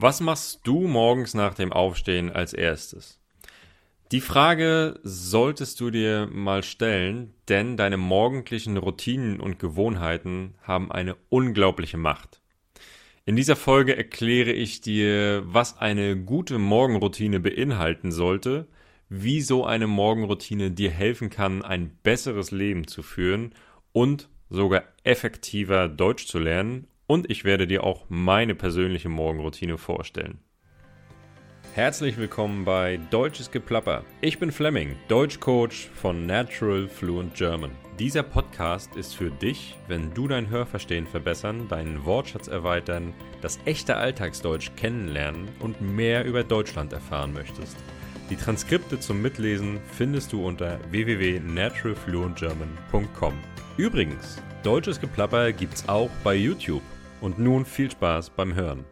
Was machst du morgens nach dem Aufstehen als erstes? Die Frage solltest du dir mal stellen, denn deine morgendlichen Routinen und Gewohnheiten haben eine unglaubliche Macht. In dieser Folge erkläre ich dir, was eine gute Morgenroutine beinhalten sollte, wie so eine Morgenroutine dir helfen kann, ein besseres Leben zu führen und sogar effektiver Deutsch zu lernen und ich werde dir auch meine persönliche Morgenroutine vorstellen. Herzlich willkommen bei Deutsches Geplapper. Ich bin Fleming, Deutschcoach von Natural Fluent German. Dieser Podcast ist für dich, wenn du dein Hörverstehen verbessern, deinen Wortschatz erweitern, das echte Alltagsdeutsch kennenlernen und mehr über Deutschland erfahren möchtest. Die Transkripte zum Mitlesen findest du unter www.naturalfluentgerman.com. Übrigens, deutsches Geplapper gibt's auch bei YouTube. Und nun viel Spaß beim Hören.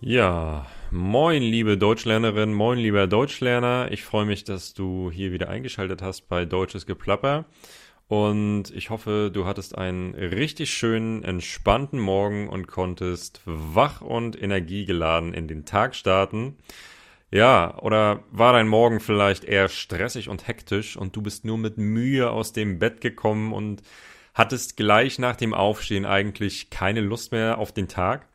Ja, moin liebe Deutschlernerin, moin lieber Deutschlerner. Ich freue mich, dass du hier wieder eingeschaltet hast bei Deutsches Geplapper. Und ich hoffe, du hattest einen richtig schönen, entspannten Morgen und konntest wach und energiegeladen in den Tag starten. Ja, oder war dein Morgen vielleicht eher stressig und hektisch und du bist nur mit Mühe aus dem Bett gekommen und hattest gleich nach dem Aufstehen eigentlich keine Lust mehr auf den Tag.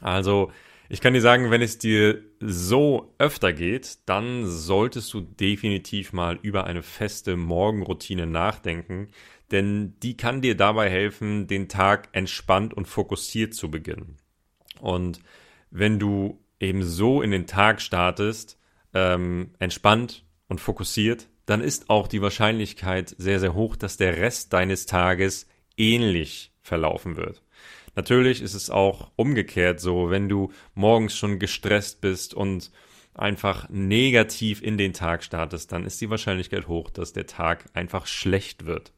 Also, ich kann dir sagen, wenn es dir so öfter geht, dann solltest du definitiv mal über eine feste Morgenroutine nachdenken, denn die kann dir dabei helfen, den Tag entspannt und fokussiert zu beginnen. Und wenn du eben so in den Tag startest, ähm, entspannt und fokussiert, dann ist auch die Wahrscheinlichkeit sehr, sehr hoch, dass der Rest deines Tages ähnlich verlaufen wird. Natürlich ist es auch umgekehrt so, wenn du morgens schon gestresst bist und einfach negativ in den Tag startest, dann ist die Wahrscheinlichkeit hoch, dass der Tag einfach schlecht wird.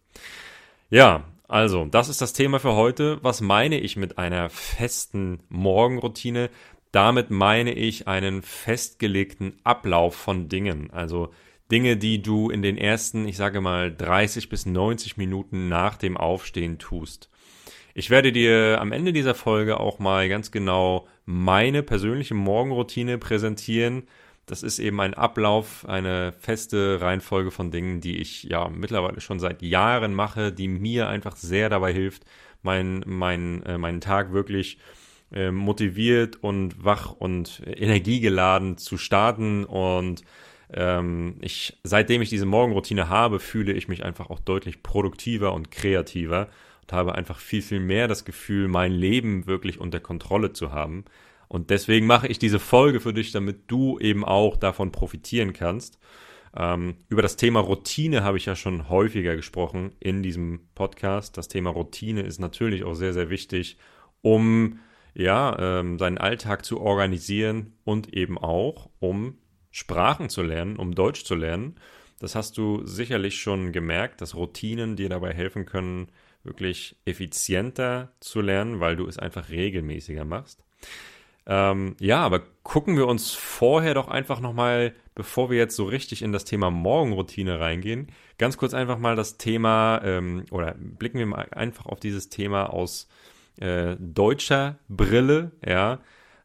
Ja, also, das ist das Thema für heute. Was meine ich mit einer festen Morgenroutine? Damit meine ich einen festgelegten Ablauf von Dingen. Also Dinge, die du in den ersten, ich sage mal, 30 bis 90 Minuten nach dem Aufstehen tust. Ich werde dir am Ende dieser Folge auch mal ganz genau meine persönliche Morgenroutine präsentieren. Das ist eben ein Ablauf, eine feste Reihenfolge von Dingen, die ich ja mittlerweile schon seit Jahren mache, die mir einfach sehr dabei hilft, mein, mein, äh, meinen Tag wirklich äh, motiviert und wach und energiegeladen zu starten und ähm, ich, seitdem ich diese Morgenroutine habe, fühle ich mich einfach auch deutlich produktiver und kreativer und habe einfach viel, viel mehr das Gefühl, mein Leben wirklich unter Kontrolle zu haben. Und deswegen mache ich diese Folge für dich, damit du eben auch davon profitieren kannst. Ähm, über das Thema Routine habe ich ja schon häufiger gesprochen in diesem Podcast. Das Thema Routine ist natürlich auch sehr, sehr wichtig, um ja, ähm, seinen Alltag zu organisieren und eben auch, um Sprachen zu lernen, um Deutsch zu lernen. Das hast du sicherlich schon gemerkt, dass Routinen dir dabei helfen können, wirklich effizienter zu lernen, weil du es einfach regelmäßiger machst. Ähm, ja, aber gucken wir uns vorher doch einfach nochmal, bevor wir jetzt so richtig in das Thema Morgenroutine reingehen, ganz kurz einfach mal das Thema ähm, oder blicken wir mal einfach auf dieses Thema aus äh, deutscher Brille, ja.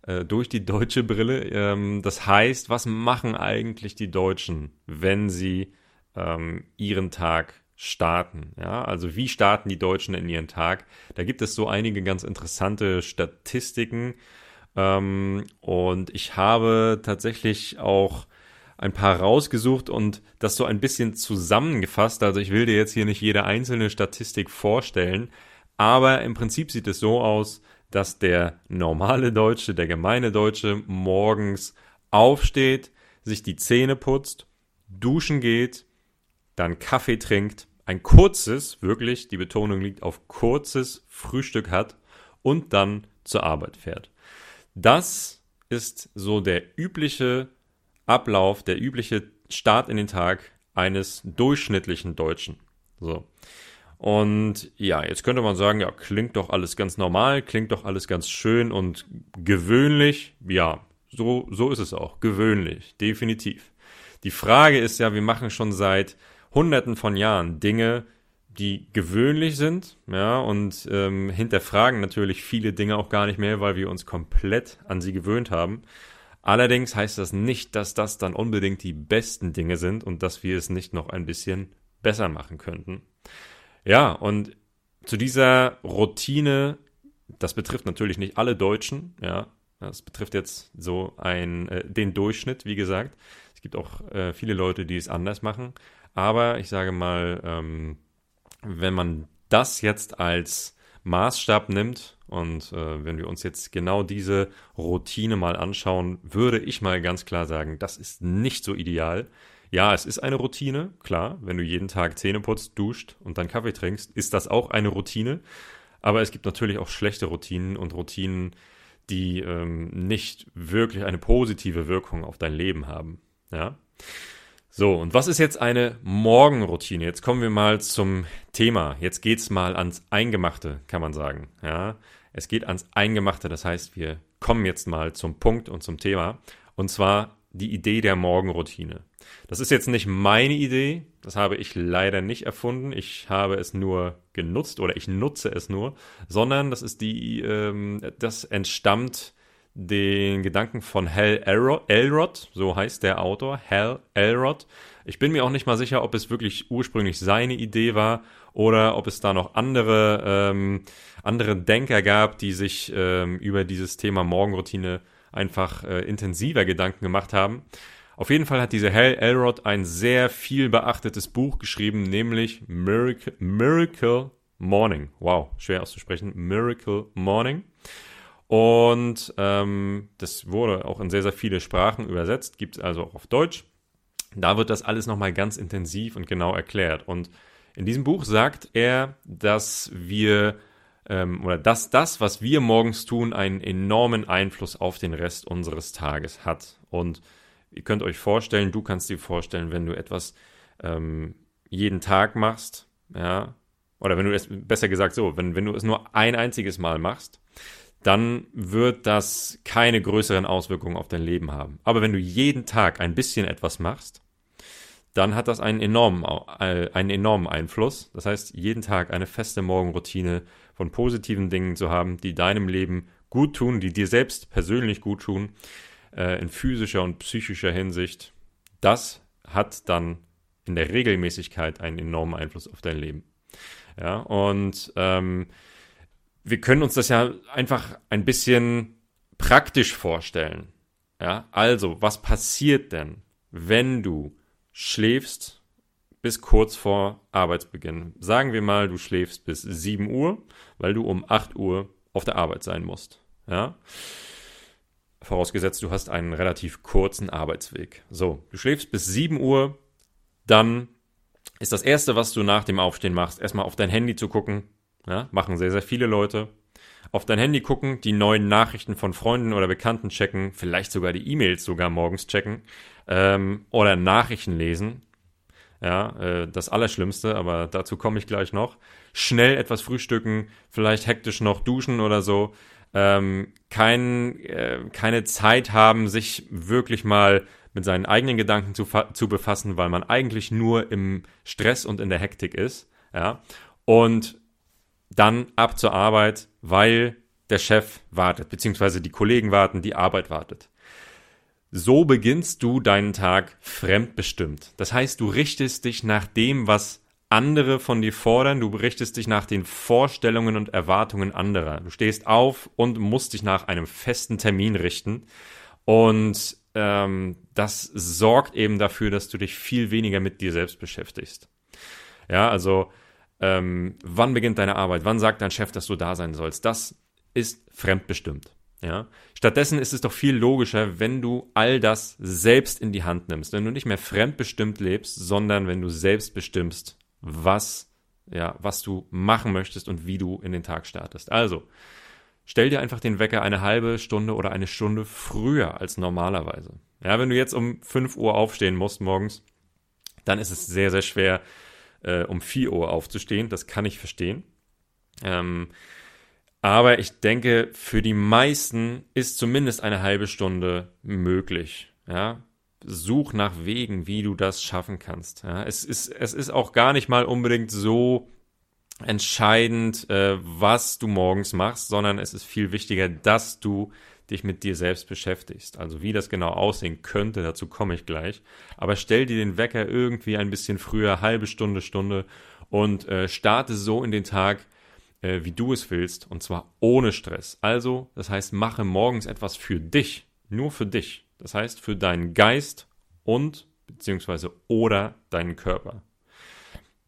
Äh, durch die deutsche Brille. Ähm, das heißt, was machen eigentlich die Deutschen, wenn sie ähm, ihren Tag starten? Ja, also wie starten die Deutschen in ihren Tag? Da gibt es so einige ganz interessante Statistiken. Ähm, und ich habe tatsächlich auch ein paar rausgesucht und das so ein bisschen zusammengefasst. Also ich will dir jetzt hier nicht jede einzelne Statistik vorstellen, aber im Prinzip sieht es so aus, dass der normale Deutsche, der gemeine Deutsche morgens aufsteht, sich die Zähne putzt, duschen geht, dann Kaffee trinkt, ein kurzes, wirklich, die Betonung liegt auf kurzes Frühstück hat und dann zur Arbeit fährt. Das ist so der übliche Ablauf, der übliche Start in den Tag eines durchschnittlichen Deutschen. So. Und ja, jetzt könnte man sagen, ja, klingt doch alles ganz normal, klingt doch alles ganz schön und gewöhnlich. Ja, so, so ist es auch. Gewöhnlich, definitiv. Die Frage ist ja, wir machen schon seit hunderten von Jahren Dinge, die gewöhnlich sind, ja, und ähm, hinterfragen natürlich viele Dinge auch gar nicht mehr, weil wir uns komplett an sie gewöhnt haben. Allerdings heißt das nicht, dass das dann unbedingt die besten Dinge sind und dass wir es nicht noch ein bisschen besser machen könnten. Ja, und zu dieser Routine, das betrifft natürlich nicht alle Deutschen, ja, das betrifft jetzt so ein, äh, den Durchschnitt, wie gesagt. Es gibt auch äh, viele Leute, die es anders machen. Aber ich sage mal, ähm, wenn man das jetzt als Maßstab nimmt und äh, wenn wir uns jetzt genau diese Routine mal anschauen, würde ich mal ganz klar sagen, das ist nicht so ideal. Ja, es ist eine Routine, klar. Wenn du jeden Tag Zähne putzt, duscht und dann Kaffee trinkst, ist das auch eine Routine. Aber es gibt natürlich auch schlechte Routinen und Routinen, die ähm, nicht wirklich eine positive Wirkung auf dein Leben haben. Ja. So, und was ist jetzt eine Morgenroutine? Jetzt kommen wir mal zum Thema. Jetzt geht's mal ans Eingemachte, kann man sagen. Ja, es geht ans Eingemachte. Das heißt, wir kommen jetzt mal zum Punkt und zum Thema. Und zwar die Idee der Morgenroutine. Das ist jetzt nicht meine Idee. Das habe ich leider nicht erfunden. Ich habe es nur genutzt oder ich nutze es nur, sondern das ist die, ähm, das entstammt den Gedanken von Hal Elrod, so heißt der Autor, Hal Elrod. Ich bin mir auch nicht mal sicher, ob es wirklich ursprünglich seine Idee war oder ob es da noch andere, ähm, andere Denker gab, die sich ähm, über dieses Thema Morgenroutine einfach äh, intensiver Gedanken gemacht haben. Auf jeden Fall hat dieser Hal Elrod ein sehr viel beachtetes Buch geschrieben, nämlich Miracle, Miracle Morning. Wow, schwer auszusprechen. Miracle Morning. Und ähm, das wurde auch in sehr, sehr viele Sprachen übersetzt, gibt es also auch auf Deutsch. Da wird das alles nochmal ganz intensiv und genau erklärt. Und in diesem Buch sagt er, dass wir ähm, oder dass das, was wir morgens tun, einen enormen Einfluss auf den Rest unseres Tages hat. Und ihr könnt euch vorstellen, du kannst dir vorstellen, wenn du etwas ähm, jeden Tag machst, ja, oder wenn du es, besser gesagt so, wenn, wenn du es nur ein einziges Mal machst, dann wird das keine größeren Auswirkungen auf dein Leben haben. Aber wenn du jeden Tag ein bisschen etwas machst, dann hat das einen enormen, äh, einen enormen Einfluss. Das heißt, jeden Tag eine feste Morgenroutine von positiven Dingen zu haben, die deinem Leben gut tun, die dir selbst persönlich gut tun, äh, in physischer und psychischer Hinsicht, das hat dann in der Regelmäßigkeit einen enormen Einfluss auf dein Leben. Ja, und ähm, wir können uns das ja einfach ein bisschen praktisch vorstellen. Ja, also, was passiert denn, wenn du schläfst bis kurz vor Arbeitsbeginn? Sagen wir mal, du schläfst bis 7 Uhr, weil du um 8 Uhr auf der Arbeit sein musst. Ja. Vorausgesetzt, du hast einen relativ kurzen Arbeitsweg. So, du schläfst bis 7 Uhr, dann ist das erste, was du nach dem Aufstehen machst, erstmal auf dein Handy zu gucken, ja, machen sehr, sehr viele Leute. Auf dein Handy gucken, die neuen Nachrichten von Freunden oder Bekannten checken, vielleicht sogar die E-Mails sogar morgens checken ähm, oder Nachrichten lesen. Ja, äh, das Allerschlimmste, aber dazu komme ich gleich noch. Schnell etwas frühstücken, vielleicht hektisch noch duschen oder so. Ähm, kein, äh, keine Zeit haben, sich wirklich mal mit seinen eigenen Gedanken zu, zu befassen, weil man eigentlich nur im Stress und in der Hektik ist. Ja, und dann ab zur Arbeit, weil der Chef wartet, beziehungsweise die Kollegen warten, die Arbeit wartet. So beginnst du deinen Tag fremdbestimmt. Das heißt, du richtest dich nach dem, was andere von dir fordern, du richtest dich nach den Vorstellungen und Erwartungen anderer. Du stehst auf und musst dich nach einem festen Termin richten. Und ähm, das sorgt eben dafür, dass du dich viel weniger mit dir selbst beschäftigst. Ja, also ähm, wann beginnt deine Arbeit, wann sagt dein Chef, dass du da sein sollst. Das ist fremdbestimmt. Ja? Stattdessen ist es doch viel logischer, wenn du all das selbst in die Hand nimmst, wenn du nicht mehr fremdbestimmt lebst, sondern wenn du selbst bestimmst, was, ja, was du machen möchtest und wie du in den Tag startest. Also, stell dir einfach den Wecker eine halbe Stunde oder eine Stunde früher als normalerweise. Ja, wenn du jetzt um 5 Uhr aufstehen musst morgens, dann ist es sehr, sehr schwer, äh, um 4 Uhr aufzustehen. Das kann ich verstehen. Ähm, aber ich denke, für die meisten ist zumindest eine halbe Stunde möglich. Ja? Such nach Wegen, wie du das schaffen kannst. Ja? Es, ist, es ist auch gar nicht mal unbedingt so entscheidend, äh, was du morgens machst, sondern es ist viel wichtiger, dass du dich mit dir selbst beschäftigst. Also wie das genau aussehen könnte, dazu komme ich gleich. Aber stell dir den Wecker irgendwie ein bisschen früher, halbe Stunde, Stunde und äh, starte so in den Tag, äh, wie du es willst, und zwar ohne Stress. Also, das heißt, mache morgens etwas für dich, nur für dich. Das heißt, für deinen Geist und beziehungsweise oder deinen Körper.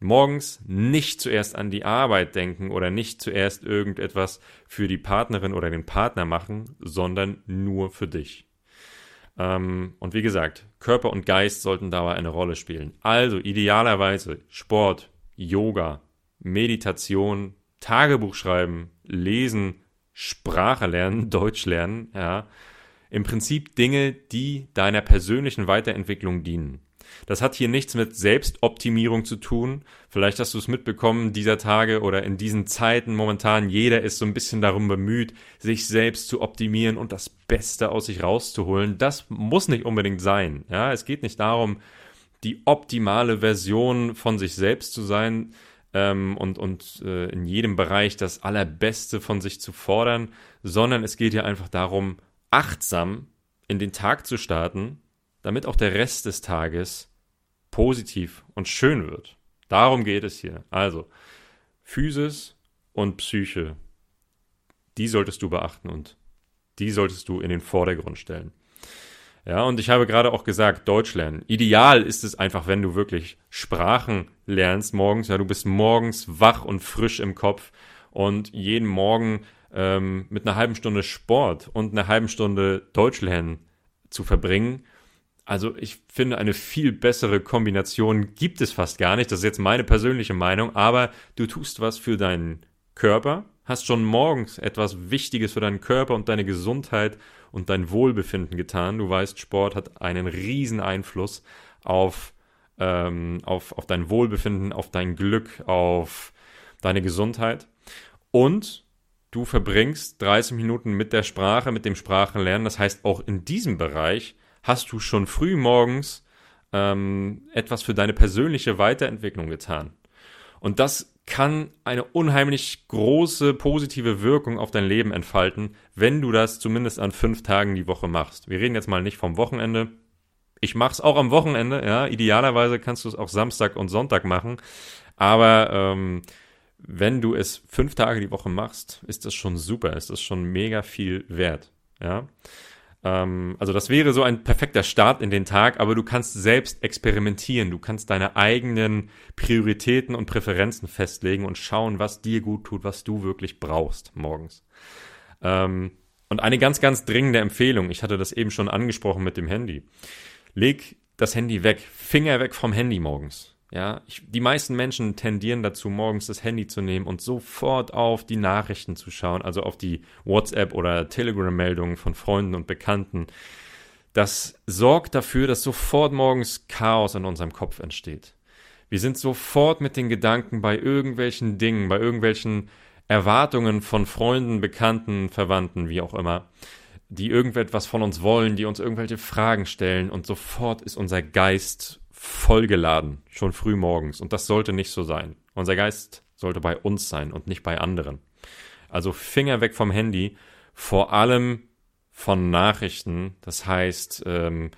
Morgens nicht zuerst an die Arbeit denken oder nicht zuerst irgendetwas für die Partnerin oder den Partner machen, sondern nur für dich. Ähm, und wie gesagt, Körper und Geist sollten dabei eine Rolle spielen. Also idealerweise Sport, Yoga, Meditation, Tagebuch schreiben, lesen, Sprache lernen, Deutsch lernen, ja. Im Prinzip Dinge, die deiner persönlichen Weiterentwicklung dienen. Das hat hier nichts mit Selbstoptimierung zu tun. Vielleicht hast du es mitbekommen dieser Tage oder in diesen Zeiten momentan. Jeder ist so ein bisschen darum bemüht, sich selbst zu optimieren und das Beste aus sich rauszuholen. Das muss nicht unbedingt sein. Ja, es geht nicht darum, die optimale Version von sich selbst zu sein ähm, und, und äh, in jedem Bereich das Allerbeste von sich zu fordern, sondern es geht ja einfach darum, achtsam in den Tag zu starten damit auch der Rest des Tages positiv und schön wird. Darum geht es hier. Also, Physis und Psyche, die solltest du beachten und die solltest du in den Vordergrund stellen. Ja, und ich habe gerade auch gesagt, Deutsch lernen. Ideal ist es einfach, wenn du wirklich Sprachen lernst morgens. Ja, du bist morgens wach und frisch im Kopf und jeden Morgen ähm, mit einer halben Stunde Sport und einer halben Stunde Deutsch lernen zu verbringen also ich finde, eine viel bessere Kombination gibt es fast gar nicht. Das ist jetzt meine persönliche Meinung, aber du tust was für deinen Körper, hast schon morgens etwas Wichtiges für deinen Körper und deine Gesundheit und dein Wohlbefinden getan. Du weißt, Sport hat einen riesen Einfluss auf, ähm, auf, auf dein Wohlbefinden, auf dein Glück, auf deine Gesundheit. Und du verbringst 30 Minuten mit der Sprache, mit dem Sprachenlernen. Das heißt, auch in diesem Bereich hast du schon früh morgens ähm, etwas für deine persönliche Weiterentwicklung getan. Und das kann eine unheimlich große positive Wirkung auf dein Leben entfalten, wenn du das zumindest an fünf Tagen die Woche machst. Wir reden jetzt mal nicht vom Wochenende. Ich mache es auch am Wochenende, ja. Idealerweise kannst du es auch Samstag und Sonntag machen. Aber ähm, wenn du es fünf Tage die Woche machst, ist das schon super, ist das schon mega viel wert. Ja. Ähm, also das wäre so ein perfekter Start in den Tag, aber du kannst selbst experimentieren. Du kannst deine eigenen Prioritäten und Präferenzen festlegen und schauen, was dir gut tut, was du wirklich brauchst morgens. Ähm, und eine ganz, ganz dringende Empfehlung, ich hatte das eben schon angesprochen mit dem Handy. Leg das Handy weg, Finger weg vom Handy morgens. Ja, ich, die meisten Menschen tendieren dazu, morgens das Handy zu nehmen und sofort auf die Nachrichten zu schauen, also auf die WhatsApp- oder Telegram-Meldungen von Freunden und Bekannten. Das sorgt dafür, dass sofort morgens Chaos in unserem Kopf entsteht. Wir sind sofort mit den Gedanken bei irgendwelchen Dingen, bei irgendwelchen Erwartungen von Freunden, Bekannten, Verwandten, wie auch immer, die irgendetwas von uns wollen, die uns irgendwelche Fragen stellen und sofort ist unser Geist vollgeladen, schon früh morgens. Und das sollte nicht so sein. Unser Geist sollte bei uns sein und nicht bei anderen. Also Finger weg vom Handy, vor allem von Nachrichten. Das heißt, ähm,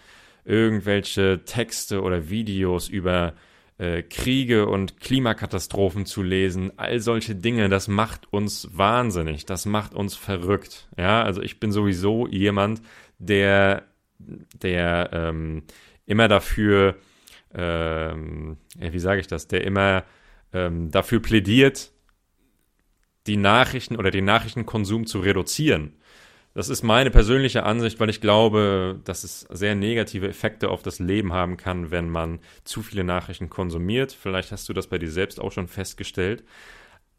irgendwelche Texte oder Videos über äh, Kriege und Klimakatastrophen zu lesen, all solche Dinge, das macht uns wahnsinnig, das macht uns verrückt. Ja, also ich bin sowieso jemand, der, der ähm, immer dafür ähm, wie sage ich das, der immer ähm, dafür plädiert, die Nachrichten oder den Nachrichtenkonsum zu reduzieren. Das ist meine persönliche Ansicht, weil ich glaube, dass es sehr negative Effekte auf das Leben haben kann, wenn man zu viele Nachrichten konsumiert. Vielleicht hast du das bei dir selbst auch schon festgestellt.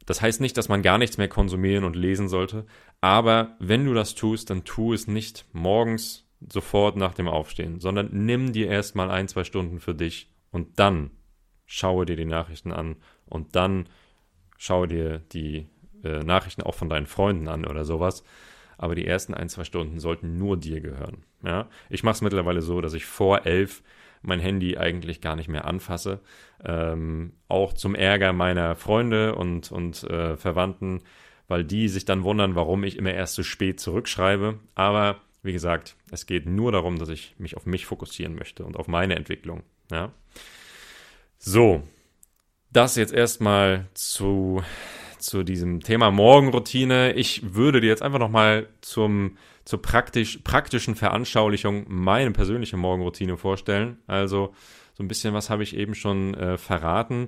Das heißt nicht, dass man gar nichts mehr konsumieren und lesen sollte, aber wenn du das tust, dann tu es nicht morgens sofort nach dem Aufstehen, sondern nimm dir erstmal ein, zwei Stunden für dich und dann schaue dir die Nachrichten an und dann schaue dir die äh, Nachrichten auch von deinen Freunden an oder sowas. Aber die ersten ein, zwei Stunden sollten nur dir gehören. Ja? Ich mache es mittlerweile so, dass ich vor elf mein Handy eigentlich gar nicht mehr anfasse. Ähm, auch zum Ärger meiner Freunde und, und äh, Verwandten, weil die sich dann wundern, warum ich immer erst so spät zurückschreibe. Aber wie gesagt, es geht nur darum, dass ich mich auf mich fokussieren möchte und auf meine Entwicklung. Ja. So, das jetzt erstmal zu, zu diesem Thema Morgenroutine. Ich würde dir jetzt einfach nochmal zum zur praktisch, praktischen Veranschaulichung meine persönliche Morgenroutine vorstellen. Also so ein bisschen was habe ich eben schon äh, verraten.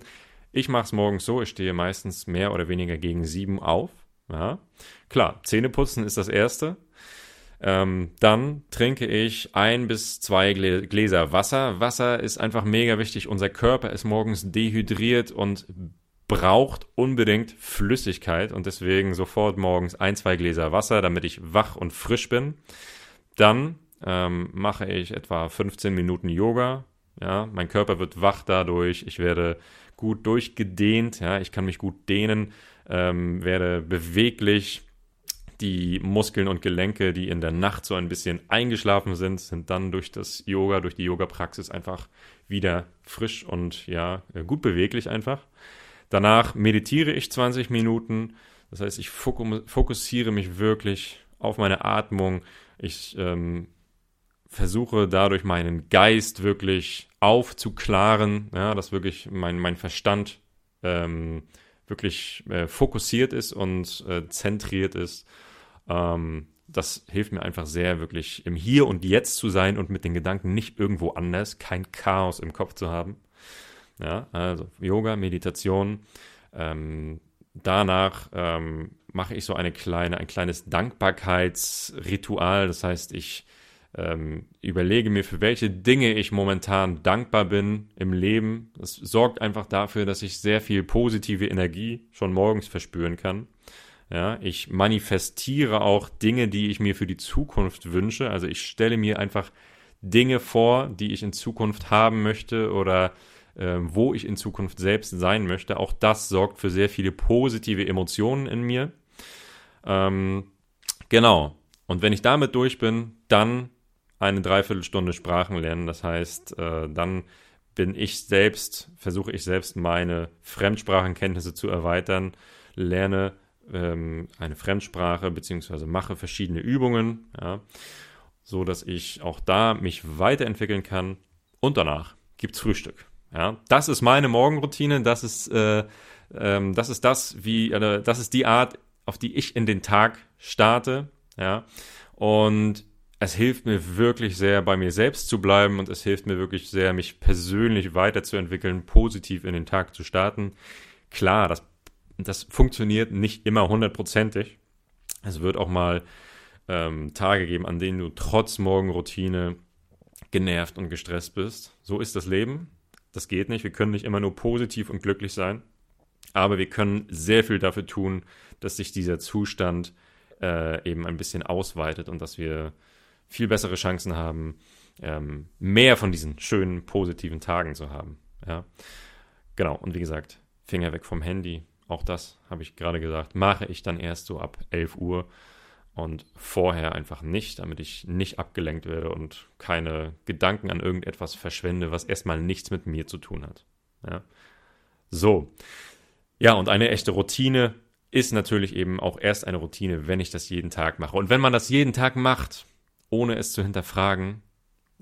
Ich mache es morgens so, ich stehe meistens mehr oder weniger gegen sieben auf. Ja. Klar, Zähneputzen ist das Erste. Ähm, dann trinke ich ein bis zwei Gläser Wasser. Wasser ist einfach mega wichtig. Unser Körper ist morgens dehydriert und braucht unbedingt Flüssigkeit und deswegen sofort morgens ein, zwei Gläser Wasser, damit ich wach und frisch bin. Dann ähm, mache ich etwa 15 Minuten Yoga. Ja, mein Körper wird wach dadurch. Ich werde gut durchgedehnt. Ja, ich kann mich gut dehnen, ähm, werde beweglich. Die Muskeln und Gelenke, die in der Nacht so ein bisschen eingeschlafen sind, sind dann durch das Yoga, durch die Yoga-Praxis einfach wieder frisch und ja, gut beweglich einfach. Danach meditiere ich 20 Minuten. Das heißt, ich fokussiere mich wirklich auf meine Atmung. Ich ähm, versuche dadurch meinen Geist wirklich aufzuklaren, ja, dass wirklich mein, mein Verstand ähm, wirklich äh, fokussiert ist und äh, zentriert ist. Ähm, das hilft mir einfach sehr, wirklich im Hier und Jetzt zu sein und mit den Gedanken nicht irgendwo anders, kein Chaos im Kopf zu haben. Ja, also Yoga, Meditation. Ähm, danach ähm, mache ich so eine kleine, ein kleines Dankbarkeitsritual. Das heißt, ich ähm, überlege mir, für welche Dinge ich momentan dankbar bin im Leben. Das sorgt einfach dafür, dass ich sehr viel positive Energie schon morgens verspüren kann. Ja, ich manifestiere auch Dinge, die ich mir für die Zukunft wünsche. Also ich stelle mir einfach Dinge vor, die ich in Zukunft haben möchte oder äh, wo ich in Zukunft selbst sein möchte. Auch das sorgt für sehr viele positive Emotionen in mir. Ähm, genau. Und wenn ich damit durch bin, dann eine Dreiviertelstunde Sprachen lernen. Das heißt, äh, dann bin ich selbst, versuche ich selbst meine Fremdsprachenkenntnisse zu erweitern, lerne ähm, eine Fremdsprache beziehungsweise mache verschiedene Übungen, ja, so dass ich auch da mich weiterentwickeln kann. Und danach gibt's Frühstück. Ja, das ist meine Morgenroutine. Das ist, äh, ähm, das ist das, wie, äh, das ist die Art, auf die ich in den Tag starte. Ja, und es hilft mir wirklich sehr, bei mir selbst zu bleiben und es hilft mir wirklich sehr, mich persönlich weiterzuentwickeln, positiv in den Tag zu starten. Klar, das, das funktioniert nicht immer hundertprozentig. Es wird auch mal ähm, Tage geben, an denen du trotz Morgenroutine genervt und gestresst bist. So ist das Leben. Das geht nicht. Wir können nicht immer nur positiv und glücklich sein. Aber wir können sehr viel dafür tun, dass sich dieser Zustand äh, eben ein bisschen ausweitet und dass wir viel bessere Chancen haben, ähm, mehr von diesen schönen, positiven Tagen zu haben. Ja. Genau. Und wie gesagt, Finger weg vom Handy. Auch das habe ich gerade gesagt. Mache ich dann erst so ab 11 Uhr und vorher einfach nicht, damit ich nicht abgelenkt werde und keine Gedanken an irgendetwas verschwende, was erstmal nichts mit mir zu tun hat. Ja. So. Ja, und eine echte Routine ist natürlich eben auch erst eine Routine, wenn ich das jeden Tag mache. Und wenn man das jeden Tag macht, ohne es zu hinterfragen,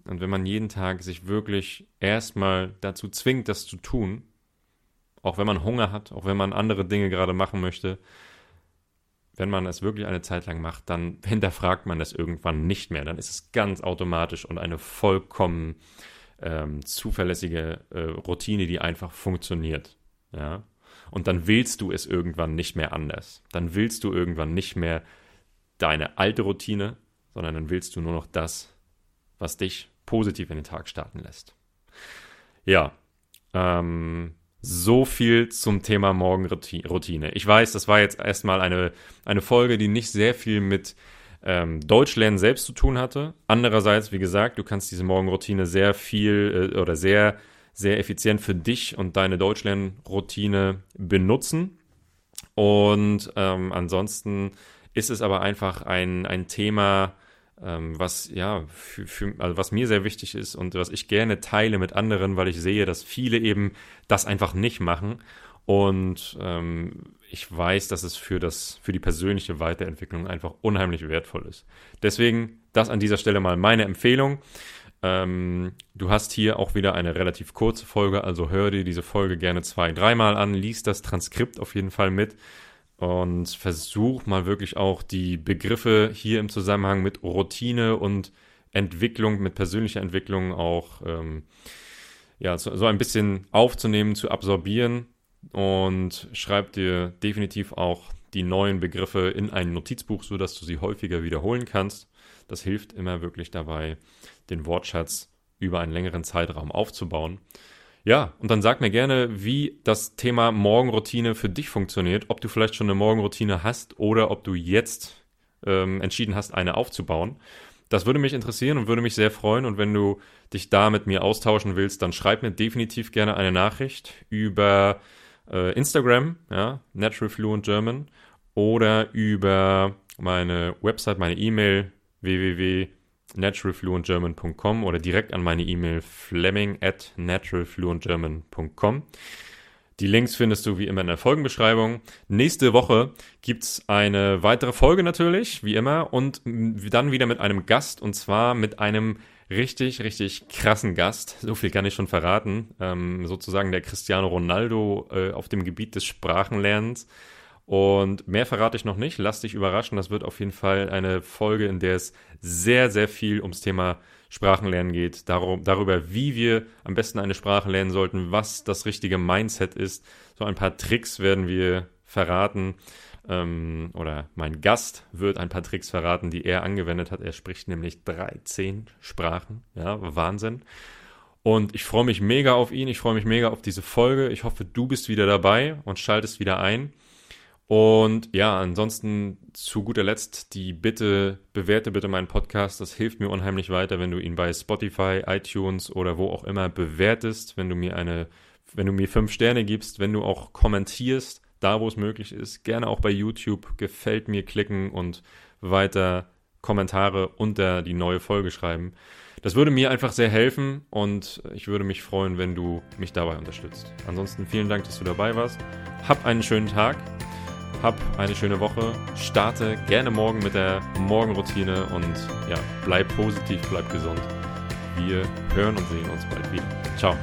und wenn man jeden Tag sich wirklich erstmal dazu zwingt, das zu tun, auch wenn man Hunger hat, auch wenn man andere Dinge gerade machen möchte, wenn man es wirklich eine Zeit lang macht, dann hinterfragt man das irgendwann nicht mehr. Dann ist es ganz automatisch und eine vollkommen ähm, zuverlässige äh, Routine, die einfach funktioniert. Ja. Und dann willst du es irgendwann nicht mehr anders. Dann willst du irgendwann nicht mehr deine alte Routine, sondern dann willst du nur noch das, was dich positiv in den Tag starten lässt. Ja, ähm, so viel zum Thema Morgenroutine. Ich weiß, das war jetzt erstmal eine, eine Folge, die nicht sehr viel mit ähm, Deutschlernen selbst zu tun hatte. Andererseits, wie gesagt, du kannst diese Morgenroutine sehr viel äh, oder sehr, sehr effizient für dich und deine Deutschlernroutine benutzen. Und ähm, ansonsten ist es aber einfach ein, ein Thema, ähm, was ja, für, für, also was mir sehr wichtig ist und was ich gerne teile mit anderen, weil ich sehe, dass viele eben das einfach nicht machen. Und ähm, ich weiß, dass es für das, für die persönliche Weiterentwicklung einfach unheimlich wertvoll ist. Deswegen das an dieser Stelle mal meine Empfehlung. Ähm, du hast hier auch wieder eine relativ kurze Folge, also hör dir diese Folge gerne zwei, dreimal an, lies das Transkript auf jeden Fall mit und versuch mal wirklich auch die Begriffe hier im Zusammenhang mit Routine und Entwicklung, mit persönlicher Entwicklung auch ähm, ja, so, so ein bisschen aufzunehmen, zu absorbieren und schreib dir definitiv auch die neuen Begriffe in ein Notizbuch, sodass du sie häufiger wiederholen kannst. Das hilft immer wirklich dabei, den Wortschatz über einen längeren Zeitraum aufzubauen. Ja, und dann sag mir gerne, wie das Thema Morgenroutine für dich funktioniert, ob du vielleicht schon eine Morgenroutine hast oder ob du jetzt ähm, entschieden hast, eine aufzubauen. Das würde mich interessieren und würde mich sehr freuen. Und wenn du dich da mit mir austauschen willst, dann schreib mir definitiv gerne eine Nachricht über äh, Instagram, ja, Natural Fluent German, oder über meine Website, meine E-Mail www naturalfluentgerman.com oder direkt an meine E-Mail fleming at naturalfluentgerman.com. Die Links findest du wie immer in der Folgenbeschreibung. Nächste Woche gibt's eine weitere Folge natürlich, wie immer, und dann wieder mit einem Gast und zwar mit einem richtig, richtig krassen Gast. So viel kann ich schon verraten. Ähm, sozusagen der Cristiano Ronaldo äh, auf dem Gebiet des Sprachenlernens. Und mehr verrate ich noch nicht. Lass dich überraschen. Das wird auf jeden Fall eine Folge, in der es sehr, sehr viel ums Thema Sprachenlernen geht. Darum, darüber, wie wir am besten eine Sprache lernen sollten, was das richtige Mindset ist. So ein paar Tricks werden wir verraten. Ähm, oder mein Gast wird ein paar Tricks verraten, die er angewendet hat. Er spricht nämlich 13 Sprachen. Ja, Wahnsinn. Und ich freue mich mega auf ihn. Ich freue mich mega auf diese Folge. Ich hoffe, du bist wieder dabei und schaltest wieder ein. Und ja, ansonsten zu guter Letzt die Bitte, bewerte bitte meinen Podcast. Das hilft mir unheimlich weiter, wenn du ihn bei Spotify, iTunes oder wo auch immer bewertest, wenn du mir eine, wenn du mir fünf Sterne gibst, wenn du auch kommentierst, da wo es möglich ist. Gerne auch bei YouTube gefällt mir klicken und weiter Kommentare unter die neue Folge schreiben. Das würde mir einfach sehr helfen und ich würde mich freuen, wenn du mich dabei unterstützt. Ansonsten vielen Dank, dass du dabei warst. Hab einen schönen Tag hab eine schöne Woche, starte gerne morgen mit der Morgenroutine und ja, bleib positiv, bleib gesund. Wir hören und sehen uns bald wieder. Ciao.